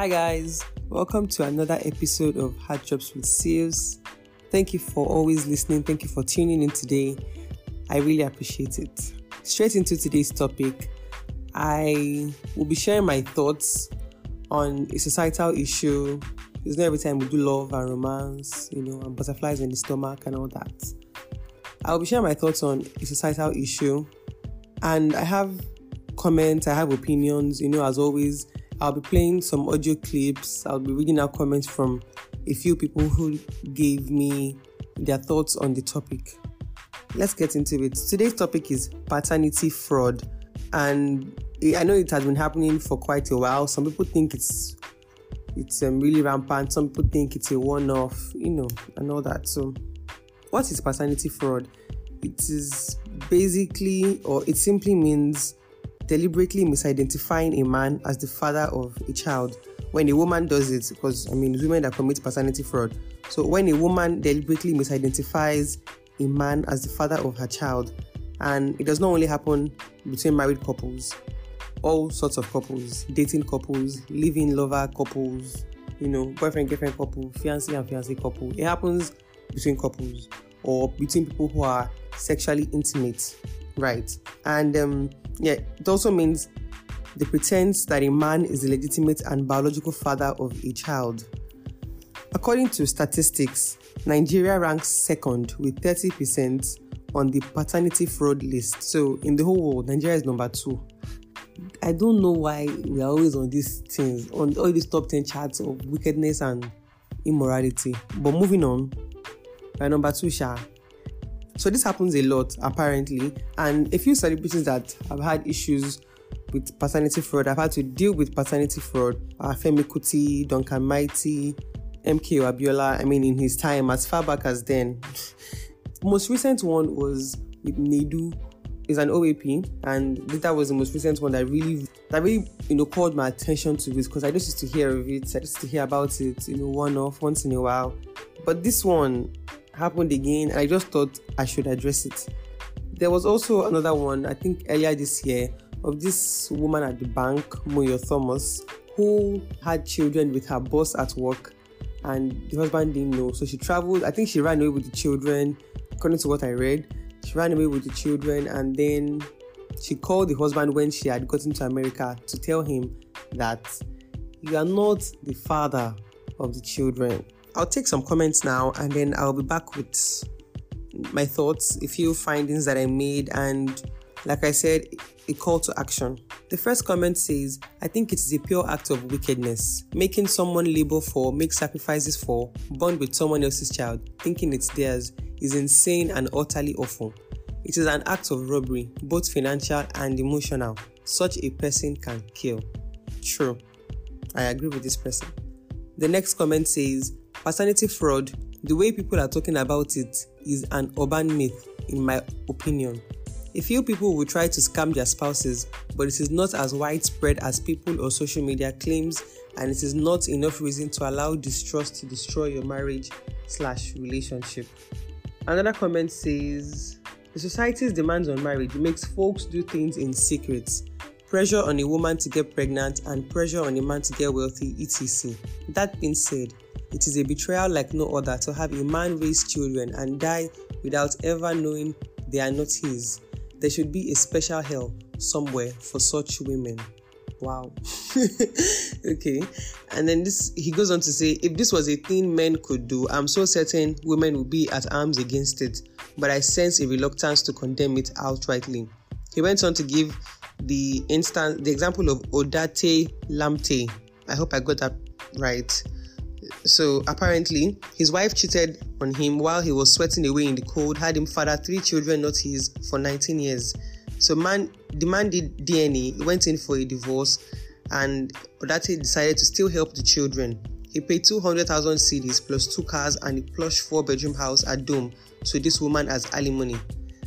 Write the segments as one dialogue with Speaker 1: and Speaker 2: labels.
Speaker 1: Hi, guys. Welcome to another episode of Hard Jobs with Seals. Thank you for always listening. Thank you for tuning in today. I really appreciate it. Straight into today's topic, I will be sharing my thoughts on a societal issue. It's not every time we do love and romance, you know, and butterflies in the stomach and all that. I'll be sharing my thoughts on a societal issue, and I have comments, I have opinions. You know, as always, I'll be playing some audio clips. I'll be reading out comments from a few people who gave me their thoughts on the topic. Let's get into it. Today's topic is paternity fraud, and I know it has been happening for quite a while. Some people think it's it's um, really rampant. Some people think it's a one-off, you know, and all that. So, what is paternity fraud? It is basically, or it simply means deliberately misidentifying a man as the father of a child when a woman does it because i mean women that commit paternity fraud. So when a woman deliberately misidentifies a man as the father of her child and it does not only happen between married couples all sorts of couples dating couples living lover couples you know boyfriend girlfriend couple fiancé and fiancé couple it happens between couples or between people who are sexually intimate right and um yeah, it also means the pretense that a man is the legitimate and biological father of a child. According to statistics, Nigeria ranks second with 30% on the paternity fraud list. So, in the whole world, Nigeria is number two. I don't know why we are always on these things, on all these top 10 charts of wickedness and immorality. But moving on, by number two, Sha. So this happens a lot apparently, and a few celebrities that have had issues with paternity fraud. I've had to deal with paternity fraud. Uh, Femi Kuti, Duncan Mighty, MKO Abiola. I mean, in his time, as far back as then. most recent one was with Nedu. Is an OAP, and that was the most recent one that really, that really, you know, called my attention to this because I just used to hear of it. I just used to hear about it, you know, one off once in a while. But this one, happened again, and I just thought I should address it. There was also another one, I think earlier this year, of this woman at the bank, Moyo Thomas, who had children with her boss at work, and the husband didn't know. So she traveled, I think she ran away with the children, according to what I read. She ran away with the children, and then she called the husband when she had gotten to America to tell him that you are not the father of the children. I'll take some comments now and then I'll be back with my thoughts, a few findings that I made, and like I said, a call to action. The first comment says, I think it is a pure act of wickedness. Making someone labor for, make sacrifices for, bond with someone else's child, thinking it's theirs, is insane and utterly awful. It is an act of robbery, both financial and emotional. Such a person can kill. True. I agree with this person. The next comment says, Paternity fraud, the way people are talking about it, is an urban myth, in my opinion. A few people will try to scam their spouses, but it is not as widespread as people or social media claims, and it is not enough reason to allow distrust to destroy your marriage slash relationship. Another comment says the society's demands on marriage makes folks do things in secret. Pressure on a woman to get pregnant and pressure on a man to get wealthy, etc. That being said, it is a betrayal like no other to have a man raise children and die without ever knowing they are not his. There should be a special hell somewhere for such women. Wow. okay. And then this he goes on to say if this was a thing men could do, I'm so certain women would be at arms against it. But I sense a reluctance to condemn it outrightly. He went on to give the instance the example of Odartey Lamptey. I hope I got that right. So apparently, his wife cheated on him while he was sweating away in the cold, had him father three children not his for 19 years. So man demanded DNA, he went in for a divorce, and Odartey decided to still help the children. He paid 200,000 cedis plus two cars and a plush four-bedroom house at Dome to this woman as alimony.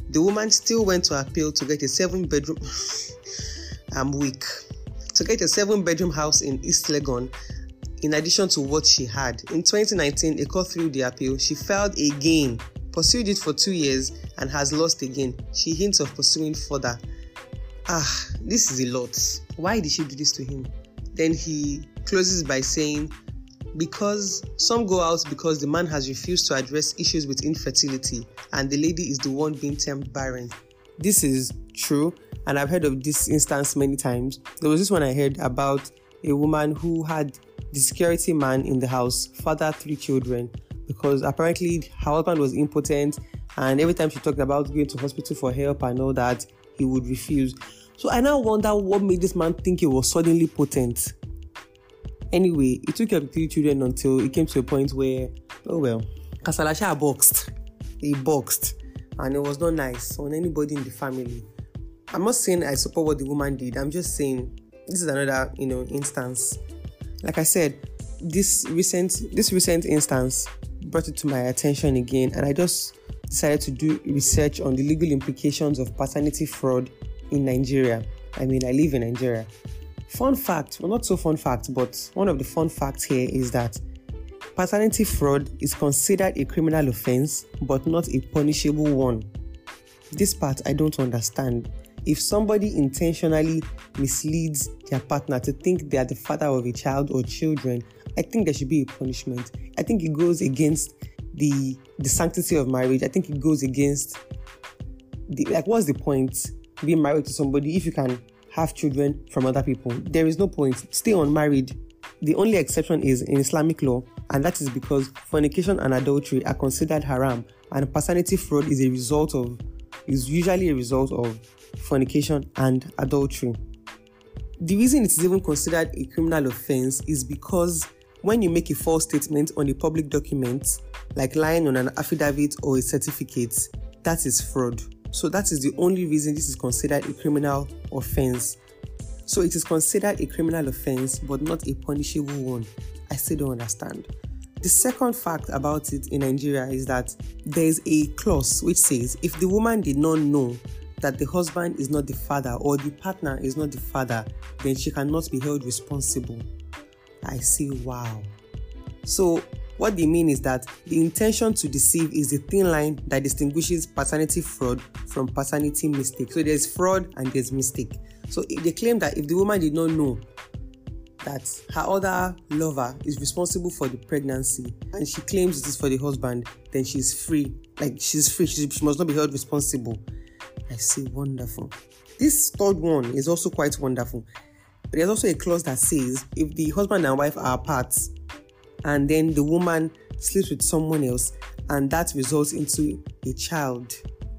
Speaker 1: The woman still went to appeal to get a seven-bedroom. I'm weak. To get a seven-bedroom house in East Legon in addition to what she had. In 2019, a court threw the appeal. She filed again, pursued it for two years, and has lost again. She hints of pursuing further. Ah, this is a lot. Why did she do this to him? Then he closes by saying, because some go out because the man has refused to address issues with infertility and the lady is the one being termed barren. This is true, and I've heard of this instance many times. There was this one I heard about a woman who had the security man in the house father three children because apparently her husband was impotent and every time she talked about going to hospital for help and all that he would refuse so i now wonder what made this man think he was suddenly potent Anyway, he took care of three children until it came to a point where, oh well, Kasalasha boxed. He boxed. And it was not nice on anybody in the family. I'm not saying I support what the woman did. I'm just saying this is another, you know, instance. Like I said, this recent this recent instance brought it to my attention again, and I just decided to do research on the legal implications of paternity fraud in Nigeria. I mean, I live in Nigeria. Fun fact, well, not so fun fact, but one of the fun facts here is that paternity fraud is considered a criminal offense but not a punishable one. This part I don't understand. If somebody intentionally misleads their partner to think they are the father of a child or children, I think there should be a punishment. I think it goes against the the sanctity of marriage. I think it goes against the like what's the point being married to somebody if you can have children from other people. There is no point. Stay unmarried. The only exception is in Islamic law, and that is because fornication and adultery are considered haram, and paternity fraud is a result of is usually a result of fornication and adultery. The reason it is even considered a criminal offense is because when you make a false statement on a public document, like lying on an affidavit or a certificate, that is fraud. So that is the only reason this is considered a criminal offense. So it is considered a criminal offense, but not a punishable one. I still don't understand. The second fact about it in Nigeria is that there is a clause which says if the woman did not know that the husband is not the father or the partner is not the father, then she cannot be held responsible. I say, wow. So what they mean is that the intention to deceive is the thin line that distinguishes paternity fraud from paternity mistake. So there's fraud and there's mistake. So they claim that if the woman did not know that her other lover is responsible for the pregnancy and she claims it is for the husband, then she's free. Like she's free, she, she must not be held responsible. I say wonderful. This third one is also quite wonderful. There's also a clause that says if the husband and wife are apart, and then the woman sleeps with someone else and that results into a child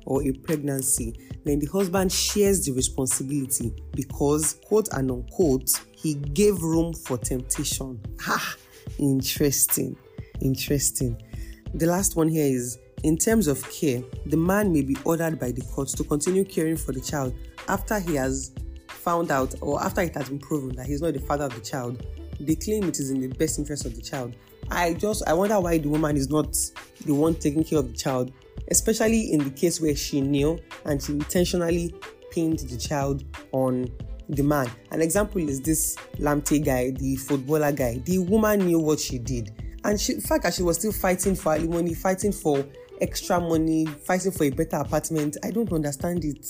Speaker 1: or a pregnancy, then the husband shares the responsibility because, quote and unquote, he gave room for temptation. Ha! Interesting. Interesting. The last one here is in terms of care, the man may be ordered by the court to continue caring for the child after he has found out or after it has been proven that he's not the father of the child they claim it is in the best interest of the child. I just I wonder why the woman is not the one taking care of the child, especially in the case where she knew and she intentionally pinned the child on the man. An example is this Lamptey guy, the footballer guy. The woman knew what she did, and she, in fact, that she was still fighting for alimony, fighting for extra money, fighting for a better apartment. I don't understand it.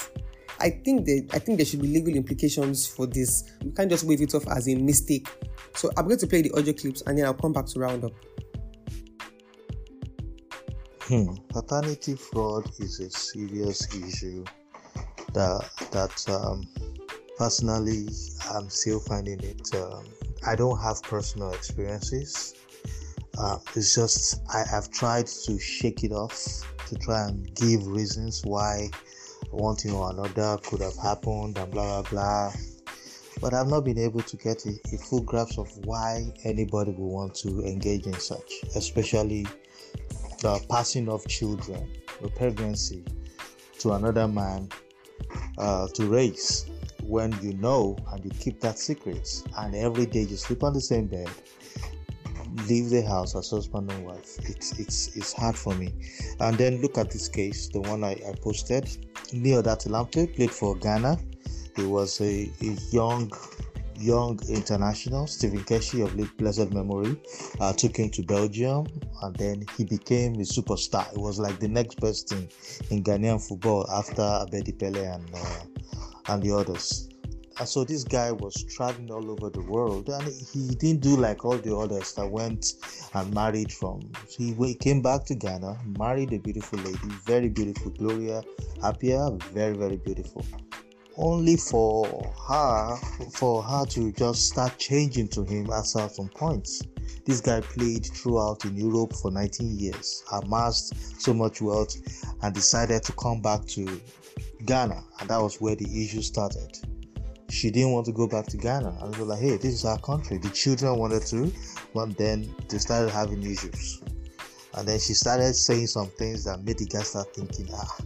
Speaker 1: I think that I think there should be legal implications for this. We can't just wave it off as a mistake. So I'm going to play the audio clips and then I'll come back to round up.
Speaker 2: Hmm. Paternity fraud is a serious issue that that um, personally I'm still finding it. Um, I don't have personal experiences. Uh, it's just I have tried to shake it off to try and give reasons why one thing or another could have happened and blah blah blah. But I've not been able to get a, a full grasp of why anybody would want to engage in such, especially the passing of children, the pregnancy to another man uh, to raise when you know and you keep that secret and every day you sleep on the same bed leave the house as husband and wife. It's it's it's hard for me. And then look at this case, the one I, I posted. Nii Odartey Lamptey played for Ghana. He was a, a young young international, Stephen Keshi of blessed memory, uh, took him to Belgium and then he became a superstar. It was like the next best thing in Ghanaian football after Abedi Pele and uh, and the others. And so this guy was traveling all over the world, and he didn't do like all the others that went and married from. He came back to Ghana, married a beautiful lady, very beautiful, Gloria Appiah, very very beautiful. Only for her, for her to just start changing to him at certain points. This guy played throughout in Europe for 19 years, amassed so much wealth, and decided to come back to Ghana, and that was where the issue started she didn't want to go back to Ghana. And they were like, hey, this is our country. The children wanted to, but then they started having issues. And then she started saying some things that made the guy start thinking, ah,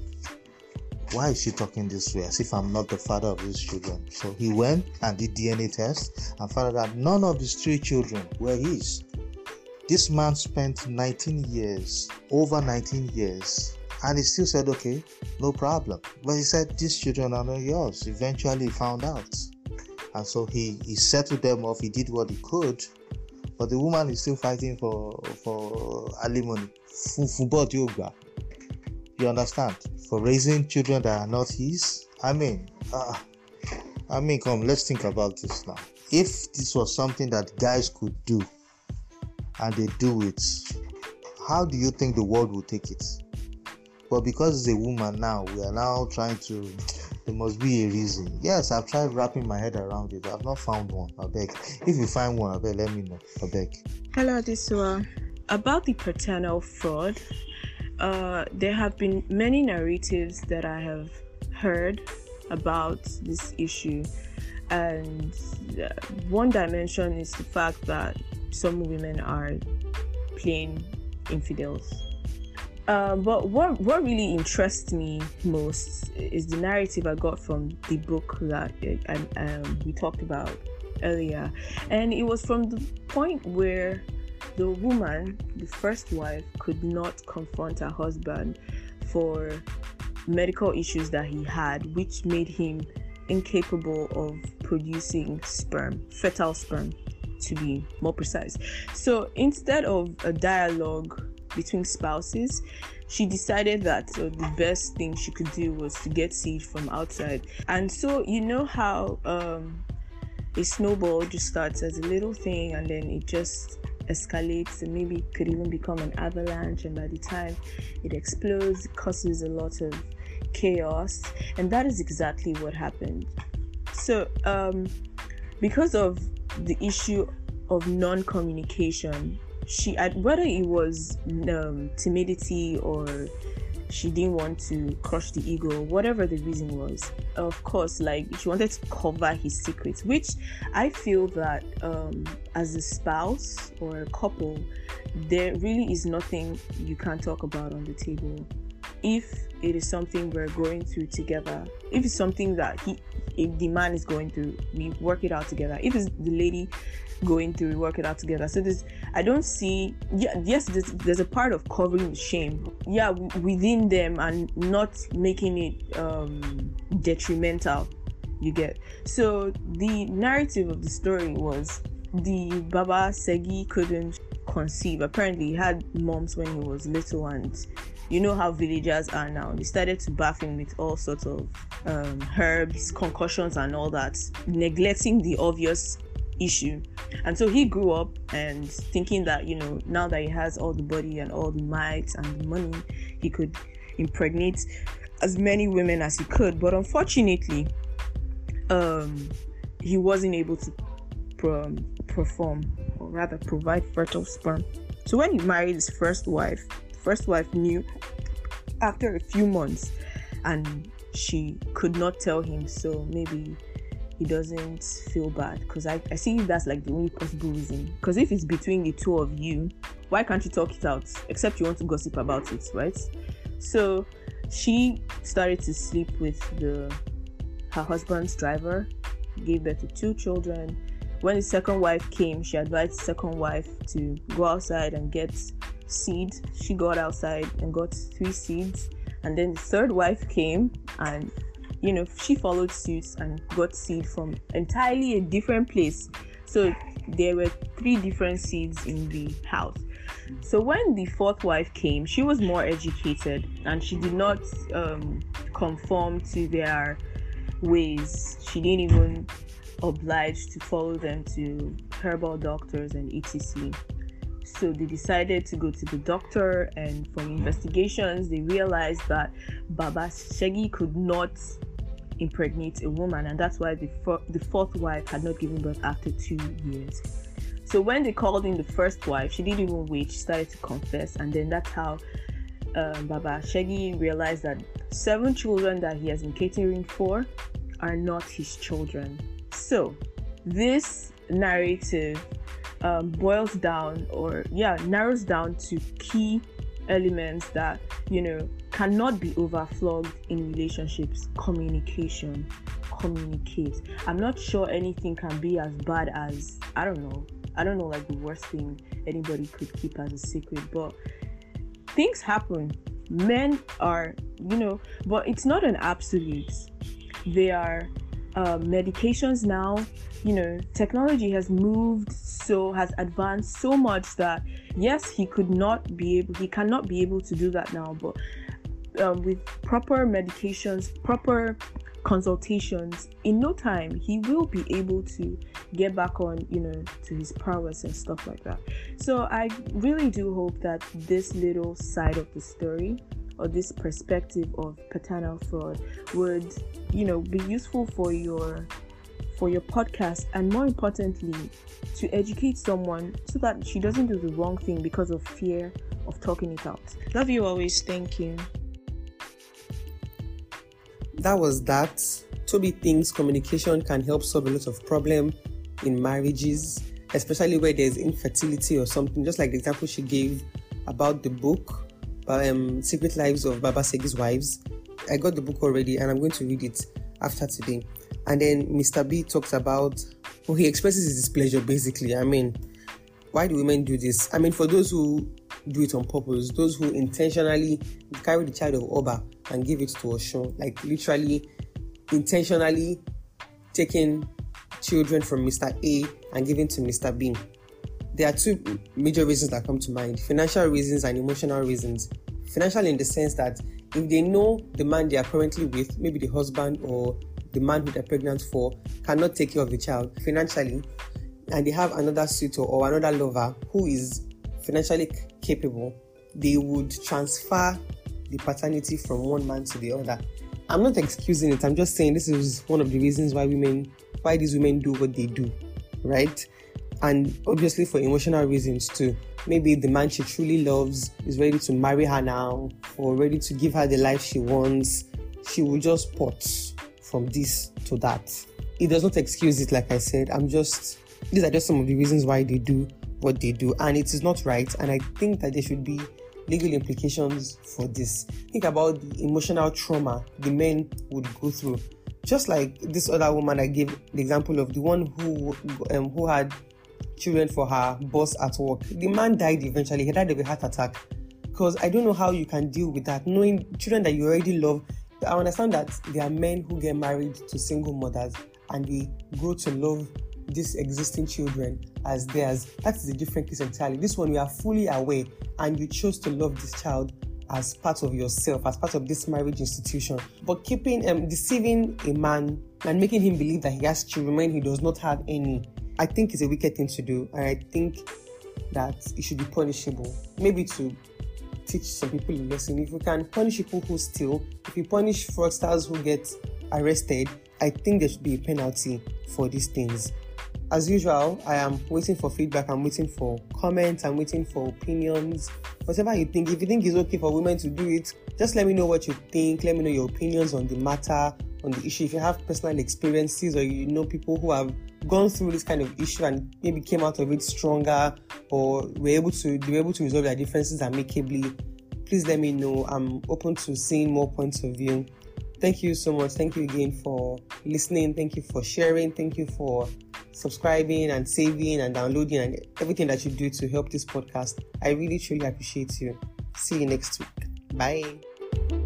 Speaker 2: why is she talking this way? As if I'm not the father of these children. So he went and did DNA test and found out that none of these three children were his. This man spent 19 years, over 19 years, and he still said, okay, no problem. But he said, these children are not yours. Eventually, he found out. And so he, he settled them off. He did what he could. But the woman is still fighting for for alimony. You understand? For raising children that are not his. I mean, uh, I mean, come, let's think about this now. If this was something that guys could do, and they do it, how do you think the world would take it? But because it's a woman now, we are now trying to. There must be a reason. Yes, I've tried wrapping my head around it. I've not found one. I beg. If you find one, I beg, let me know. I beg.
Speaker 3: Hello, Disua. About the paternal fraud, uh, there have been many narratives that I have heard about this issue, and uh, one dimension is the fact that some women are plain infidels um, but what what really interests me most is the narrative I got from the book that uh, um, we talked about earlier, and it was from the point where the woman, the first wife, could not confront her husband for medical issues that he had, which made him incapable of producing sperm, fertile sperm, to be more precise. So instead of a dialogue between spouses, she decided that uh, the best thing she could do was to get seed from outside. And so, you know how um, a snowball just starts as a little thing and then it just escalates and maybe could even become an avalanche. And by the time it explodes, it causes a lot of chaos. And that is exactly what happened. So, um, because of the issue of non communication, she had whether it was um, timidity or she didn't want to crush the ego whatever the reason was of course like she wanted to cover his secrets which i feel that um, as a spouse or a couple there really is nothing you can't talk about on the table if it is something we're going through together if it's something that he if the man is going through we work it out together. If it's the lady going through we work it out together. So this i don't see yeah yes there's, there's a part of covering the shame yeah within them and not making it um detrimental you get. So the narrative of the story was the baba segi couldn't conceive apparently he had mumps when he was little and you know how villagers are now. They started to bath him with all sorts of um, herbs, concussions, and all that, neglecting the obvious issue. And so he grew up and thinking that, you know, now that he has all the body and all the might and the money, he could impregnate as many women as he could. But unfortunately, um, he wasn't able to pro- perform, or rather, provide fertile sperm. So when he married his first wife, first wife knew after a few months and she could not tell him so maybe he doesn't feel bad. Because I, I see that's like the only possible reason. Because if it's between the two of you why can't you talk it out? Except you want to gossip about it right? So she started to sleep with the her husband's driver gave birth to two children when the second wife came she advised the second wife to go outside and get seed. She got outside and got three seeds. And then the third wife came and, you know, she followed suit and got seed from entirely a different place. So there were three different seeds in the house. So when the fourth wife came, she was more educated and she did not um, conform to their ways. She didn't even oblige to follow them to herbal doctors and etc. So they decided to go to the doctor, and from investigations, they realized that Baba Segi could not impregnate a woman, and that's why the, for- the fourth wife had not given birth after two years. So when they called in the first wife, she didn't even wait. She started to confess, and then that's how um, Baba Segi realized that seven children that he has been catering for are not his children. So this narrative um, boils down, or yeah, narrows down to key elements that you know cannot be overflogged in relationships. Communication, communicate. I'm not sure anything can be as bad as I don't know. I don't know like the worst thing anybody could keep as a secret, but things happen. Men are, you know, but it's not an absolute. They are uh, medications now. You know, technology has moved so has advanced so much that yes, he could not be able, he cannot be able to do that now, but um, with proper medications, proper consultations, in no time he will be able to get back on, you know, to his prowess and stuff like that. So I really do hope that this little side of the story or this perspective of paternal fraud would, you know, be useful for your for your podcast and more importantly to educate someone so that she doesn't do the wrong thing because of fear of talking it out. Love you always. Thank you.
Speaker 1: That was that. Toby thinks communication can help solve a lot of problem in marriages, especially where there's infertility or something. Just like the example she gave about the book, um, Secret Lives of Baba Segi's Wives. I got the book already, and I'm going to read it after today. And then Mr. B talks about, well, he expresses his displeasure basically. I mean, why do women do this? I mean, for those who do it on purpose, those who intentionally carry the child of Oba and give it to show, like literally intentionally taking children from Mr. A and giving to Mr. B. There are two major reasons that come to mind financial reasons and emotional reasons. Financial, in the sense that if they know the man they are currently with, maybe the husband or the man who they're pregnant for, cannot take care of the child financially, and they have another suitor or another lover who is financially capable, they would transfer the paternity from one man to the other. I'm not excusing it. I'm just saying this is one of the reasons why women, why these women do what they do, right? And obviously for emotional reasons too. Maybe the man she truly loves is ready to marry her now, or ready to give her the life she wants. She will just put from this to that. It does not excuse it, like I said. I'm just these are just some of the reasons why they do what they do, and it is not right. And I think that there should be legal implications for this. Think about the emotional trauma the men would go through. Just like this other woman I gave the example of, the one who um, who had children for her boss at work. The man died eventually. He died of a heart attack. Because I don't know how you can deal with that, knowing children that you already love. I understand that there are men who get married to single mothers and they grow to love these existing children as theirs. That is a different case entirely. This one, you are fully aware and you chose to love this child as part of yourself, as part of this marriage institution. But keeping, um, deceiving a man and making him believe that he has children when he does not have any, I think it's a wicked thing to do. And I think that it should be punishable. Maybe to teach some people a lesson. If we can punish people who steal, if we punish fraudsters who get arrested, I think there should be a penalty for these things. As usual, I am waiting for feedback, I'm waiting for comments, I'm waiting for opinions, whatever you think. If you think it's okay for women to do it, just let me know what you think. Let me know your opinions on the matter, on the issue. If you have personal experiences or you know people who have gone through this kind of issue and maybe came out of it stronger or were able to were able to resolve their differences amicably, please let me know. I'm open to seeing more points of view. Thank you so much. Thank you again for listening. Thank you for sharing. Thank you for subscribing and saving and downloading and everything that you do to help this podcast. I really truly appreciate you. See you next week. Bye.